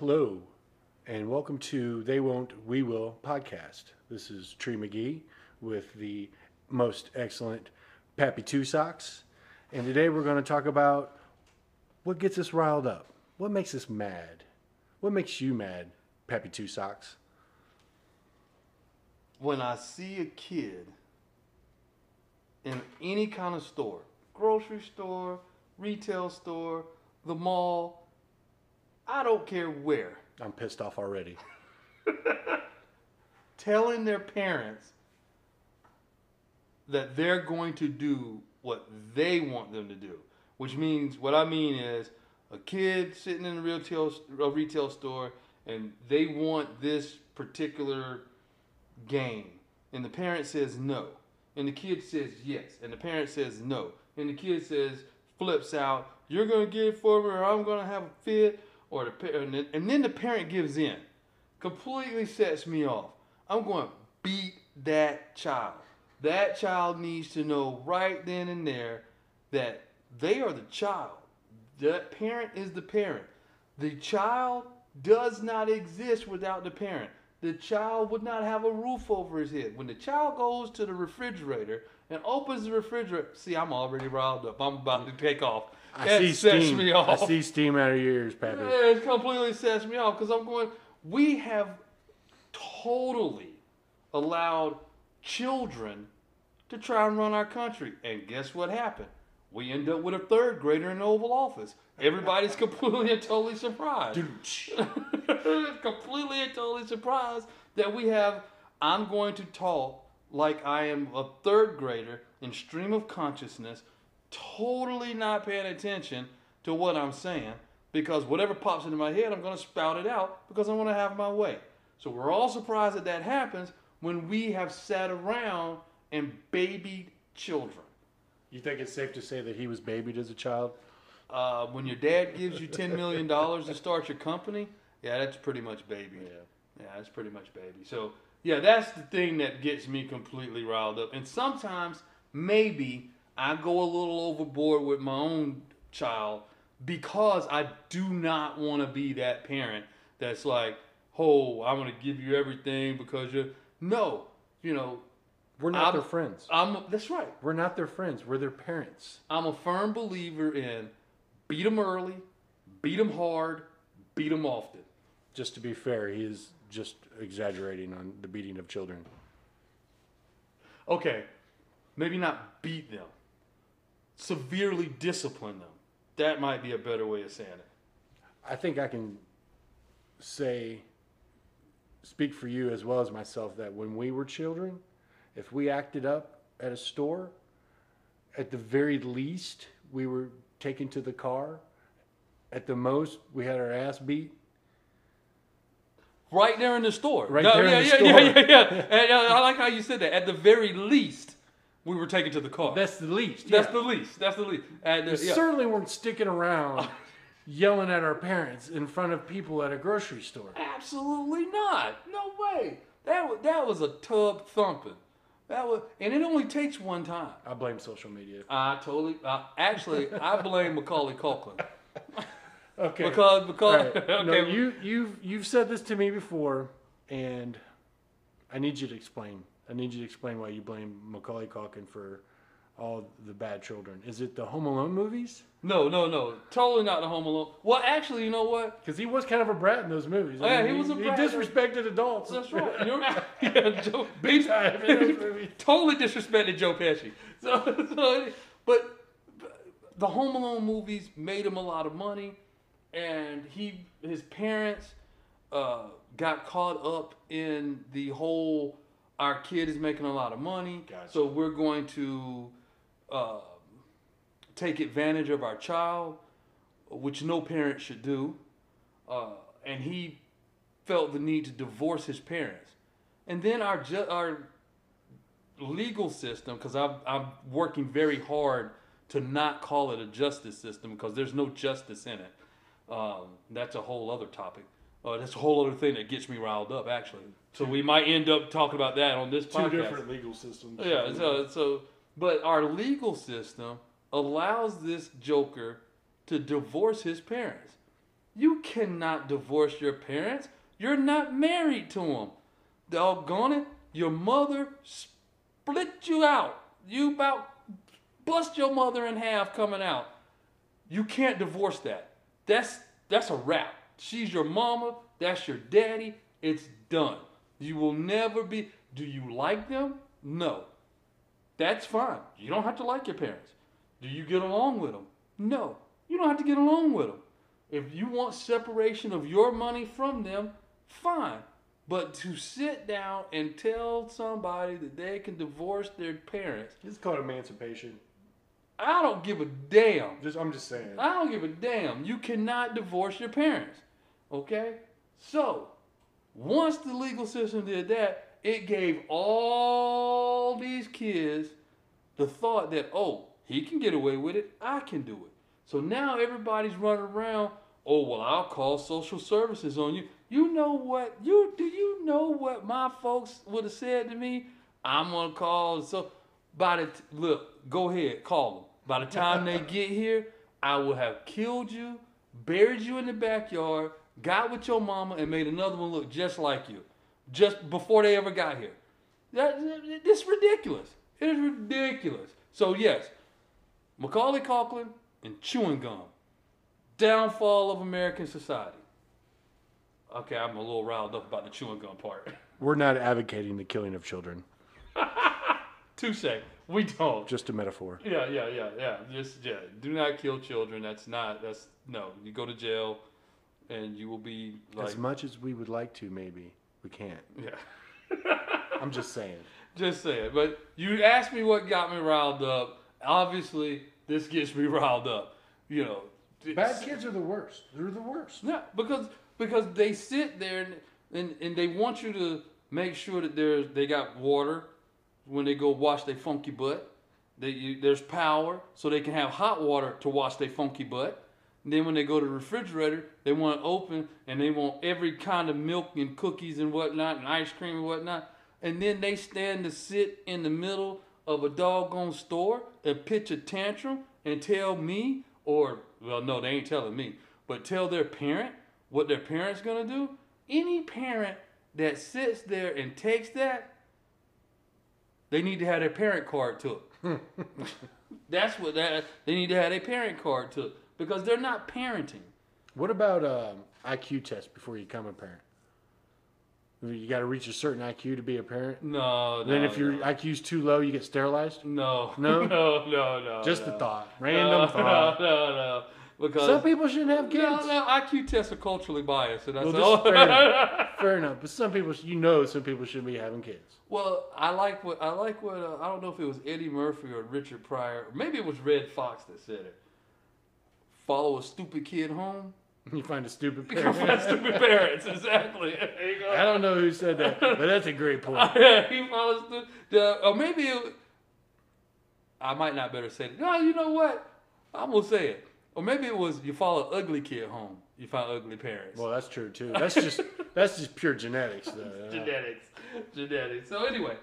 Hello, and welcome to They Won't, We Will podcast. This is Tree McGee with the most excellent Pappy Two Socks. And today we're going to talk about what gets us riled up. What makes us mad? What makes you mad, Pappy Two Socks? when I see a kid in any kind of store, grocery store, retail store, the mall, I don't care where, I'm pissed off already. telling their parents that they're going to do what they want them to do. Which means, what I mean is, a kid sitting in a retail, a retail store and they want this particular game, and the parent says no, and the kid says yes, and the parent says no, and the kid says flips out, you're gonna get it for me, or I'm gonna have a fit, or the and then the parent gives in, completely sets me off. I'm going to beat that child. That child needs to know right then and there that they are the child. That parent is the parent. The child does not exist without the parent. The child would not have a roof over his head. When the child goes to the refrigerator and opens the refrigerator, see, I'm already riled up. I'm about to take off. I That see sets steam. me I see steam out of your ears, Pappy. Yeah, it completely sets me off because I'm going. We have totally allowed children to try and run our country, and guess what happened? We end up with a third grader in the Oval Office. Everybody's completely and totally surprised. completely and totally surprised that we have. I'm going to talk like I am a third grader in stream of consciousness, totally not paying attention to what I'm saying because whatever pops into my head, I'm going to spout it out because I want to have my way. So we're all surprised that that happens when we have sat around and babied children. You think it's safe to say that he was babied as a child? Uh, when your dad gives you $10 million to start your company, yeah, that's pretty much baby. Yeah. Yeah, that's pretty much baby. So, yeah, that's the thing that gets me completely riled up. And sometimes, maybe, I go a little overboard with my own child because I do not want to be that parent that's like, oh, I'm going to give you everything because you're. No, you know, We're not I'm- their friends. I'm. That's right. We're not their friends. We're their parents. I'm a firm believer in beat them early, beat them hard, beat them often. Just to be fair, he is just exaggerating on the beating of children. okay, maybe not beat them, severely discipline them. That might be a better way of saying it. I think I can say, speak for you as well as myself, that when we were children, if we acted up at a store, at the very least, we were taken to the car. At the most, we had our ass beat. Right there in the store. Right No, there in the yeah, store. Yeah, yeah, yeah. And, uh, I like how you said that. At the very least, we were taken to the car. That's the least. That's yeah. the least. That's the least. And, uh, We yeah. certainly weren't sticking around yelling at our parents in front of people at a grocery store. Absolutely not. No way. That that was a tub thumping. That was, and it only takes one time. I blame social media. I totally. Uh, actually, I blame Macaulay Culkin Okay. because because right. okay. No, you you've you've said this to me before, and I need you to explain. I need you to explain why you blame Macaulay Culkin for all the bad children. Is it the Home Alone movies? no, no, no. Totally not the Home Alone. Well, actually, you know what? Because he was kind of a brat in those movies. I Oh, yeah, mean, he was a brat. He disrespected adults. That's right. You're right. Yeah, Joe, Big time in those movies. totally disrespected Joe Pesci. So, so but, but the Home Alone movies made him a lot of money, and he his parents uh, got caught up in the whole our kid is making a lot of money, Gotcha. so we're going to uh, take advantage of our child, which no parent should do, uh, and he felt the need to divorce his parents. And then our ju- our legal system, because I'm I'm working very hard to not call it a justice system because there's no justice in it. Um, that's a whole other topic. Uh, that's a whole other thing that gets me riled up, actually. So we might end up talking about that on this Two podcast. different legal systems. Yeah, so so but our legal system allows this joker to divorce his parents. You cannot divorce your parents. You're not married to them. Doggone it, your mother split you out. You about bust your mother in half coming out. You can't divorce that. That's that's a wrap. She's your mama. That's your daddy. It's done. You will never be. Do you like them? No. That's fine. You don't have to like your parents. Do you get along with them? No. You don't have to get along with them. If you want separation of your money from them, fine. But to sit down and tell somebody that they can divorce their parents, It's called emancipation. I don't give a damn. Just I'm just saying. I don't give a damn. You cannot divorce your parents. Okay? So, once the legal system did that, it gave all these kids the thought that, oh, he can get away with it, I can do it. So now everybody's running around, oh, well, I'll call social services on you. You know what? You do you know what my folks would have said to me? I'm gonna call so by the t- look, go ahead, call them. By the time they get here, I will have killed you, buried you in the backyard, got with your mama, and made another one look just like you, just before they ever got here. That, it's ridiculous. It is ridiculous. So yes, Macaulay Culkin and chewing gum, downfall of American society. Okay, I'm a little riled up about the chewing gum part. We're not advocating the killing of children. Touche. We don't. Just a metaphor. Yeah, yeah, yeah, yeah. Just yeah. Do not kill children. That's not. That's no. You go to jail, and you will be like. as much as we would like to, maybe we can't. Yeah. I'm just saying. Just saying. But you asked me what got me riled up. Obviously, this gets me riled up. You know. Bad kids are the worst. They're the worst. Yeah, because because they sit there and, and, and they want you to make sure that there's they got water when they go wash their funky butt. They, you, there's power, so they can have hot water to wash their funky butt. And then when they go to the refrigerator, they want to open and they want every kind of milk and cookies and whatnot and ice cream and whatnot. And then they stand to sit in the middle of a doggone store and pitch a tantrum and tell me, or well, no, they ain't telling me, but tell their parent what their parent's gonna do. Any parent that sits there and takes that, they need to have their parent card took. That's what that they need to have their parent card took because they're not parenting. What about um, IQ test before you become a parent? You got to reach a certain IQ to be a parent. No, no. then if your no. IQ's too low, you get sterilized. no, No? no, no, no. Just no. a thought, random no, thought. No, no, no. Because Some people shouldn't have kids. no, no, IQ tests are culturally biased, and that's Well, is fair enough. Fair enough, but some people, you know, some people shouldn't be having kids. Well, I like what I like what uh, I don't know if it was Eddie Murphy or Richard Pryor, maybe it was Redd Foxx that said it. Follow a stupid kid home. You find a stupid Become parent. stupid parents, exactly. There you go. I don't know who said that, but that's a great point. yeah, he follows the, the or maybe it, I might not better say it. No, you know what? I'm gonna say it. Or maybe it was you follow ugly kid home. You find ugly parents. Well, that's true too. That's just that's just pure genetics, though. Genetics, genetics. So anyway,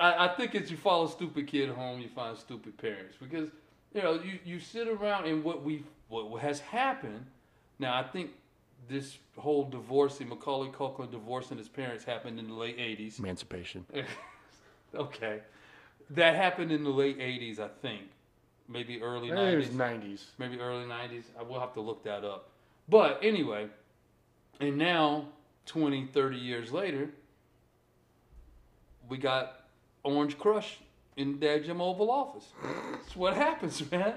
I, I think it's you follow stupid kid home, you find stupid parents because you know you, you sit around and what we what has happened. Now I think this whole divorce, divorcing Macaulay Culkin divorcing his parents happened in the late '80s. Emancipation. okay, that happened in the late '80s, I think, maybe early I think it was '90s nineties. maybe early 90s. I will have to look that up. But anyway, and now 20, 30 years later, we got Orange Crush in Dad Jim Oval Office. That's what happens, man.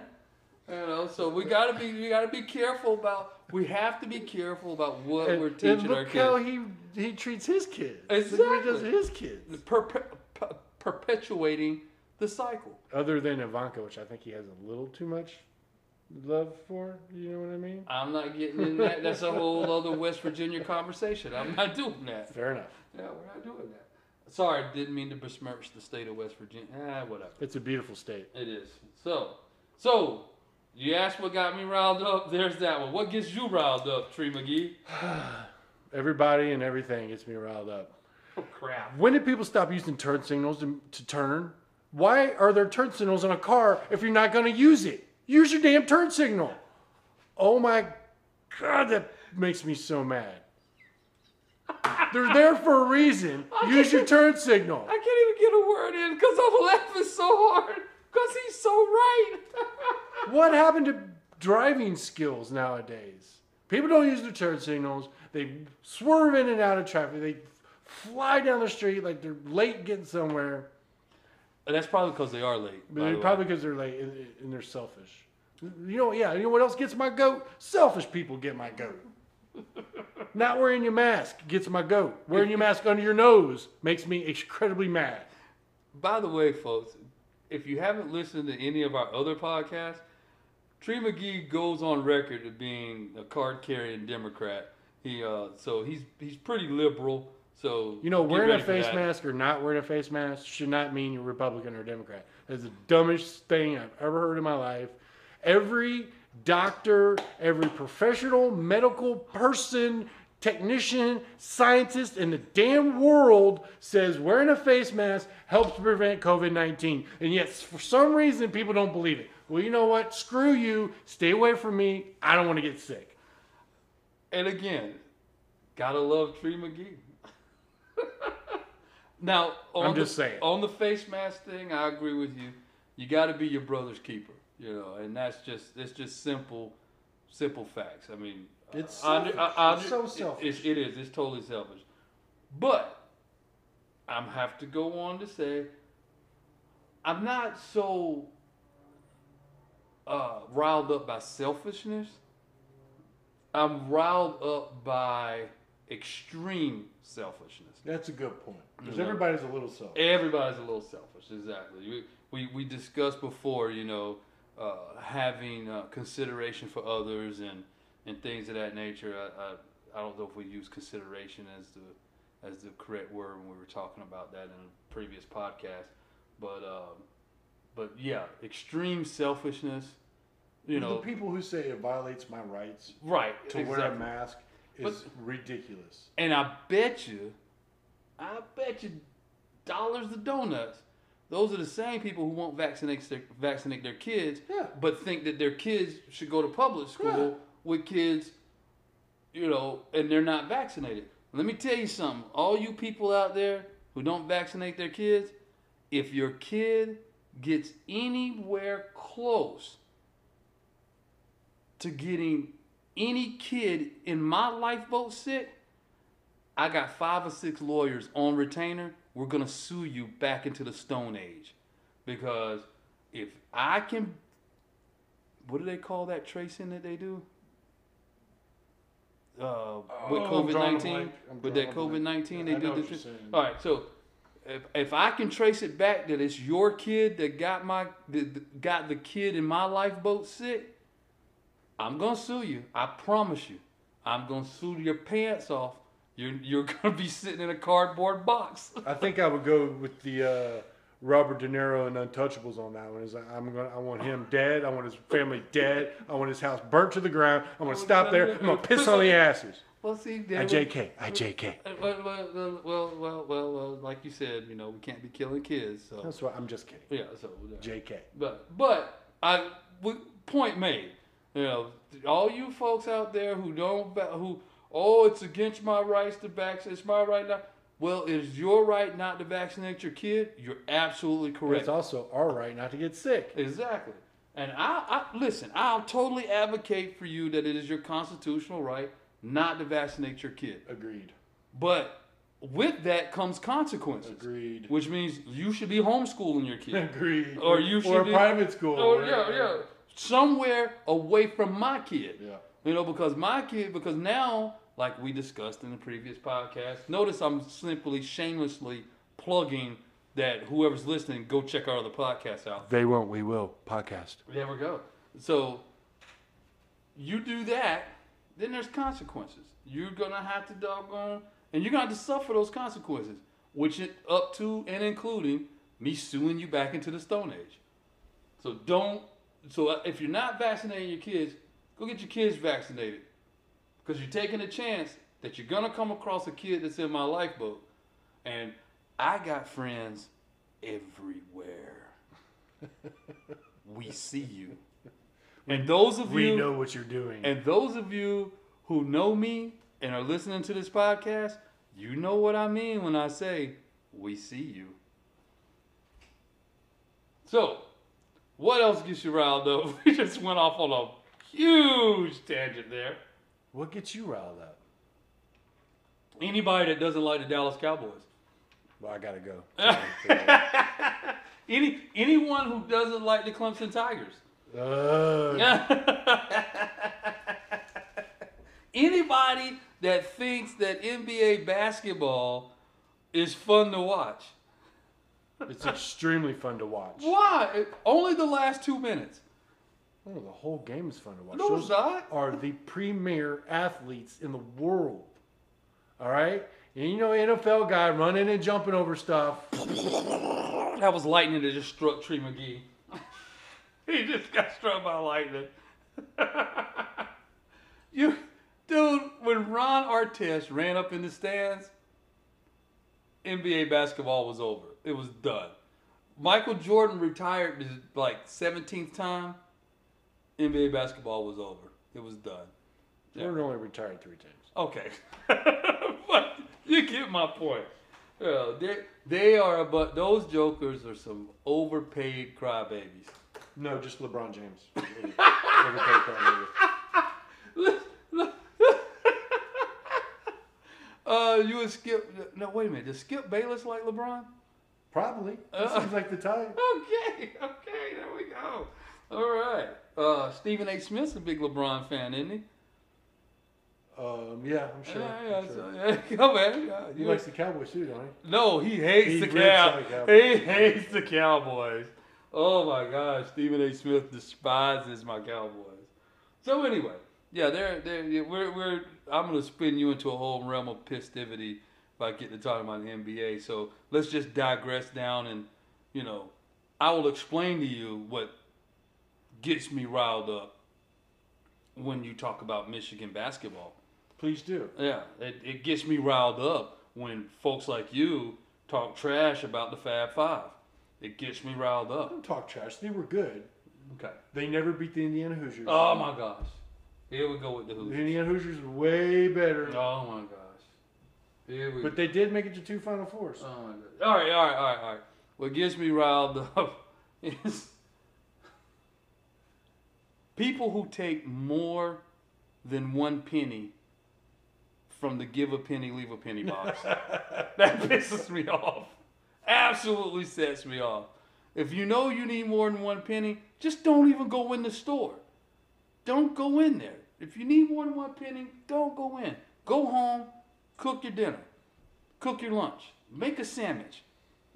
You know, so we gotta be we gotta be careful about we have to be careful about what And, we're and teaching our look kids. how he he treats his kids. What he does to his kids. Perpe- per- perpetuating the cycle. Other than Ivanka, which I think he has a little too much love for. You know what I mean? I'm not getting in that. That's a whole other West Virginia conversation. I'm not doing that. Fair enough. Yeah, we're not doing that. Sorry, didn't mean to besmirch the state of West Virginia. Ah, whatever. It's a beautiful state. It is. So, so you asked what got me riled up. There's that one. What gets you riled up, Tree McGee? Everybody and everything gets me riled up. Oh crap! When did people stop using turn signals to, to turn? Why are there turn signals on a car if you're not going to use it? Use your damn turn signal. Oh my God, that makes me so mad. They're there for a reason. Use your turn signal. I can't even get a word in because I'm laughing so hard because he's so right. What happened to driving skills nowadays? People don't use their turn signals. They swerve in and out of traffic. They fly down the street like they're late getting somewhere. And That's probably because they are late. the way. Probably because they're late and, and they're selfish. You know, yeah. You know what else gets my goat? Selfish people get my goat. Not wearing your mask gets my goat. Wearing your mask under your nose makes me incredibly mad. By the way, folks, if you haven't listened to any of our other podcasts, Tree McGee goes on record of being a card-carrying Democrat. He uh, so he's he's pretty liberal. So You know, wearing a face mask or not wearing a face mask should not mean you're Republican or Democrat. That's the dumbest thing I've ever heard in my life. Every doctor, every professional medical person, technician, scientist in the damn world says wearing a face mask helps prevent COVID 19. And yet, for some reason, people don't believe it. Well, you know what? Screw you. Stay away from me. I don't want to get sick. And again, gotta love Tree McGee. now, on I'm the, just saying. On the face mask thing, I agree with you. You got to be your brother's keeper, you know, and that's just it's just simple, simple facts. I mean, It's I selfish. I- I It's under- so it- selfish. it's- it is. It's totally selfish. But I have to go on to say, I'm not so uh, riled up by selfishness. I'm riled up by extreme selfishness. That's a good point. Because You know. everybody's a little selfish. Everybody's a little selfish, exactly. We we, we discussed before, you know, uh, having uh, consideration for others and, and things of that nature. I, I I don't know if we use consideration as the as the correct word when we were talking about that in a previous podcast, but um, but yeah, extreme selfishness. You know, the people who say it violates my rights right? to wear a mask is But- ridiculous. And I bet you, I bet you dollars to donuts. Those are the same people who won't vaccinate their, vaccinate their kids, Yeah. but think that their kids should go to public school Yeah. with kids, you know, and they're not vaccinated. Let me tell you something. All you people out there who don't vaccinate their kids, if your kid gets anywhere close to getting any kid in my lifeboat sick, I got five or six lawyers on retainer. We're gonna sue you back into the Stone Age, because if I can, what do they call that tracing that they do? Uh, with Oh, I'm COVID drawing a nineteen, with that. COVID nineteen, I they know do what this. All right, so if, if I can trace it back that it's your kid that got my that got the kid in my lifeboat sick, I'm gonna sue you. I promise you. I'm gonna sue your pants off. You're you're gonna be sitting in a cardboard box. I think I would go with the uh, Robert De Niro and Untouchables on that one. Is I'm gonna I want him dead. I want his family dead. I want his house burnt to the ground. I'm gonna stop there. I'm gonna piss on the asses. well, see, I David, JK. I JK. uh, Well, well, well, well, well, like you said, you know, we can't be killing kids. So That's why I'm just kidding. yeah, so uh, JK. But but I point made. You know, all you folks out there who don't who oh it's against my rights to vaccinate. It's my right not. Well, it is your right not to vaccinate your kid. You're absolutely correct. it's also our right not to get sick. Exactly. And I, I listen. I'll totally advocate for you that it is your constitutional right not to vaccinate your kid. Agreed. But with that comes consequences, Agreed. which means you should be homeschooling your kid. Agreed. Or you should a be- private school. Oh or- yeah, yeah. Somewhere away from my kid. Yeah. You know, because my kid, because now, like we discussed in the previous podcast, notice I'm simply shamelessly plugging that whoever's listening, go check our other podcasts out. They won't. We will. Podcast. There we go. So you do that, then there's consequences. You're gonna have to doggone, and you're gonna have to suffer those consequences, which it up to and including me suing you back into the Stone Age. So don't. So uh, if you're not vaccinating your kids, go get your kids vaccinated, because you're taking a chance that you're gonna come across a kid that's in my lifeboat, and I got friends everywhere. we see you. And those of We you We know what you're doing. and those of you who know me and are listening to this podcast, you know what I mean when I say we see you. So, what else gets you riled up? We just went off on a huge tangent there. What gets you riled up? Anybody that doesn't like the Dallas Cowboys. Well, I gotta go. Any anyone who doesn't like the Clemson Tigers. Anybody that thinks that NBA basketball is fun to watch. It's extremely fun to watch. Why? It- Only the last two minutes. Oh, the whole game is fun to watch. No, Those it's not. are the premier athletes in the world. All right, and you know NFL guy running and jumping over stuff. That was lightning that just struck Tree McGee. he just got struck by lightning. you, dude, when Ron Artest ran up in the stands, NBA basketball was over. It was done. Michael Jordan retired his like 17th time. NBA basketball was over. It was done. Yeah. Jordan only retired three times. Okay, but you get my point. Yeah, they they are, but those jokers are some overpaid crybabies. No, just LeBron James. Overpaid crybaby. Uh, you would skip. No, wait a minute. Does Skip Bayless like LeBron? Probably. Uh. seems like the type. Okay, okay, there we go. All right. Uh, Stephen A. Smith's a big LeBron fan, isn't he? Um, yeah, I'm sure. Yeah, yeah, I'm sure. so, yeah. Come on. Yeah, He you- likes the Cowboys too, don't he? No, he hates He the cow. Cowboys. He hates the Cowboys. Oh my gosh, Stephen A. Smith despises my Cowboys. So anyway, yeah, they're they're we're we're I'm gonna spin you into a whole realm of pistivity if I get to talking about the NBA. So let's just digress down and you know, I will explain to you what gets me riled up when you talk about Michigan basketball. Please do. Yeah, it, it gets me riled up when folks like you talk trash about the Fab Five. It gets me riled up. Don't talk trash. They were good. Okay. They never beat the Indiana Hoosiers. Oh my gosh. Here we go with the The Hoosiers. Indiana Hoosiers were way better. Oh my gosh. Here we But they did make it to two Final Fours. Oh my god. All right, all right, all right, all right. What gets me riled up is people who take more than one penny from the give a penny, leave a penny box. that pisses me off. Absolutely sets me off. If you know you need more than one penny, just don't even go in the store. Don't go in there. If you need more than one penny, don't go in. Go home, cook your dinner, cook your lunch, make a sandwich.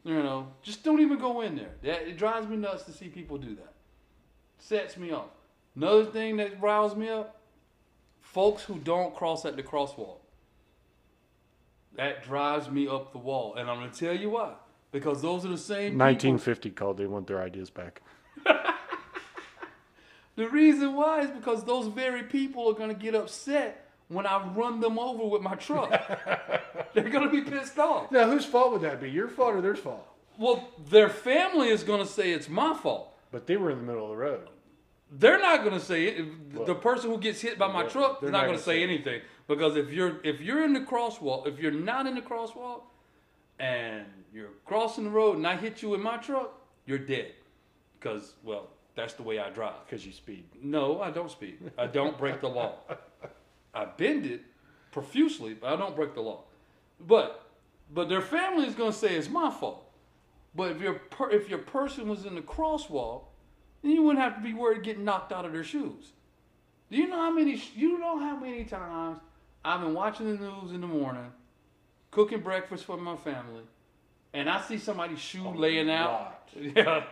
You know, just don't even go in there. That it drives me nuts to see people do that. Sets me off. Another thing that riles me up: folks who don't cross at the crosswalk. That drives me up the wall, and I'm gonna tell you why. Because those are the same people 1950 called. They want their ideas back. The reason why is because those very people are going to get upset when I run them over with my truck. They're going to be pissed off. Now, whose fault would that be? Your fault or their fault? Well, their family is going to say it's my fault. But they were in the middle of the road. They're not going to say it. the person who gets hit by my truck they're is not not going gonna say say anything because if you're if you're in the crosswalk, if you're not in the crosswalk, and you're crossing the road and I hit you with my truck, you're dead. Because well, that's the way I drive. Because you speed. No, I don't speed. I don't break the law. I bend it profusely, but I don't break the law. But but their family is going to say it's my fault. But if your per, if your person was in the crosswalk, then you wouldn't have to be worried getting knocked out of their shoes. Do you know how many you know how many times I've been watching the news in the morning, cooking breakfast for my family, and I see somebody's shoe oh laying out. lot. Yeah,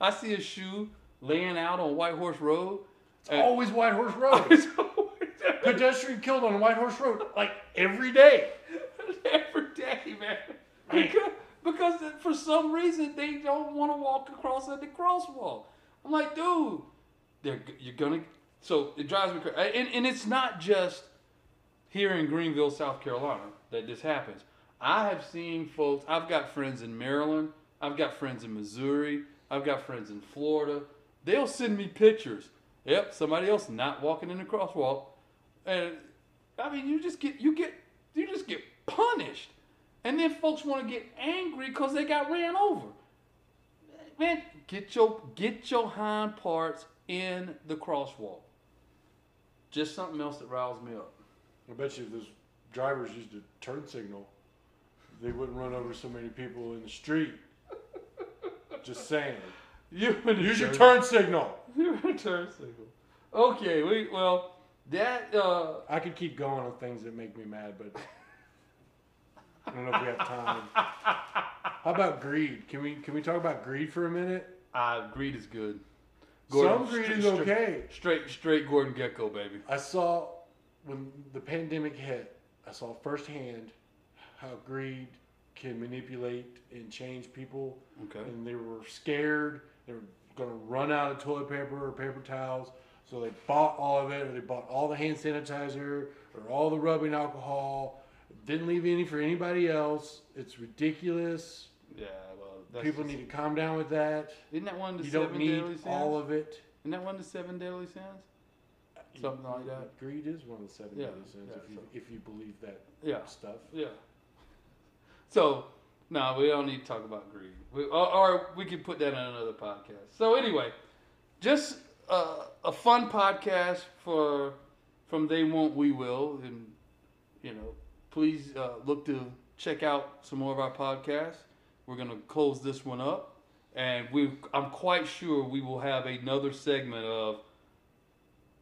I see a shoe laying out on White Horse Road. It's always White Horse Road. Pedestrian killed on White Horse Road like every day. every day, man. Because, because for some reason they don't want to walk across at the crosswalk. I'm like, dude, they're you're gonna. So it drives me crazy, and and it's not just here in Greenville, South Carolina, that this happens. I have seen folks. I've got friends in Maryland. I've got friends in Missouri. I've got friends in Florida. They'll send me pictures. Yep, somebody else not walking in the crosswalk, and I mean, you just get you get you just get punished, and then folks want to get angry because they got ran over. Man, get your get your hind parts in the crosswalk. Just something else that riles me up. I bet you if those drivers used a turn signal, they wouldn't run over so many people in the street. Just saying. You Use your turn signal. Your turn signal. Okay, we well that uh I could keep going on things that make me mad, but I don't know if we have time. How about greed? Can we can we talk about greed for a minute? uh, greed is good. Some greed straight- is straight- okay. Straight straight Gordon Gekko, baby. I saw when the pandemic hit, I saw firsthand how greed can manipulate and change people. Okay. And they were scared. They were going to run out of toilet paper or paper towels. So they bought all of it, or they bought all the hand sanitizer or all the rubbing alcohol. Didn't leave any for anybody else. It's ridiculous. Yeah, well that's People just- need to calm down with that. Isn't that one of the You seven don't need deadly sins? all of it. Isn't that one of the seven deadly sins? Something like that. Greed is one of the seven Yeah, deadly sins yeah, if you so- if you believe that Yeah. stuff. Yeah. So, no, we don't need to talk about greed. We, or, or we could put that on another podcast. So anyway, just uh, a fun podcast for from They Won't We Will, and you know, please uh, look to check out some more of our podcasts. We're gonna close this one up, and we I'm quite sure we will have another segment of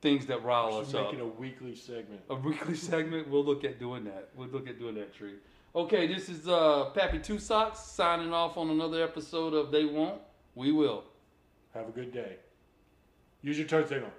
things that rile us up make it a weekly segment. a weekly segment. We'll look at doing that. We'll look at doing that, Tree. Okay, this is uh, Pappy Two Socks signing off on another episode of They Won't, We Will. Have a good day. Use your turn signal.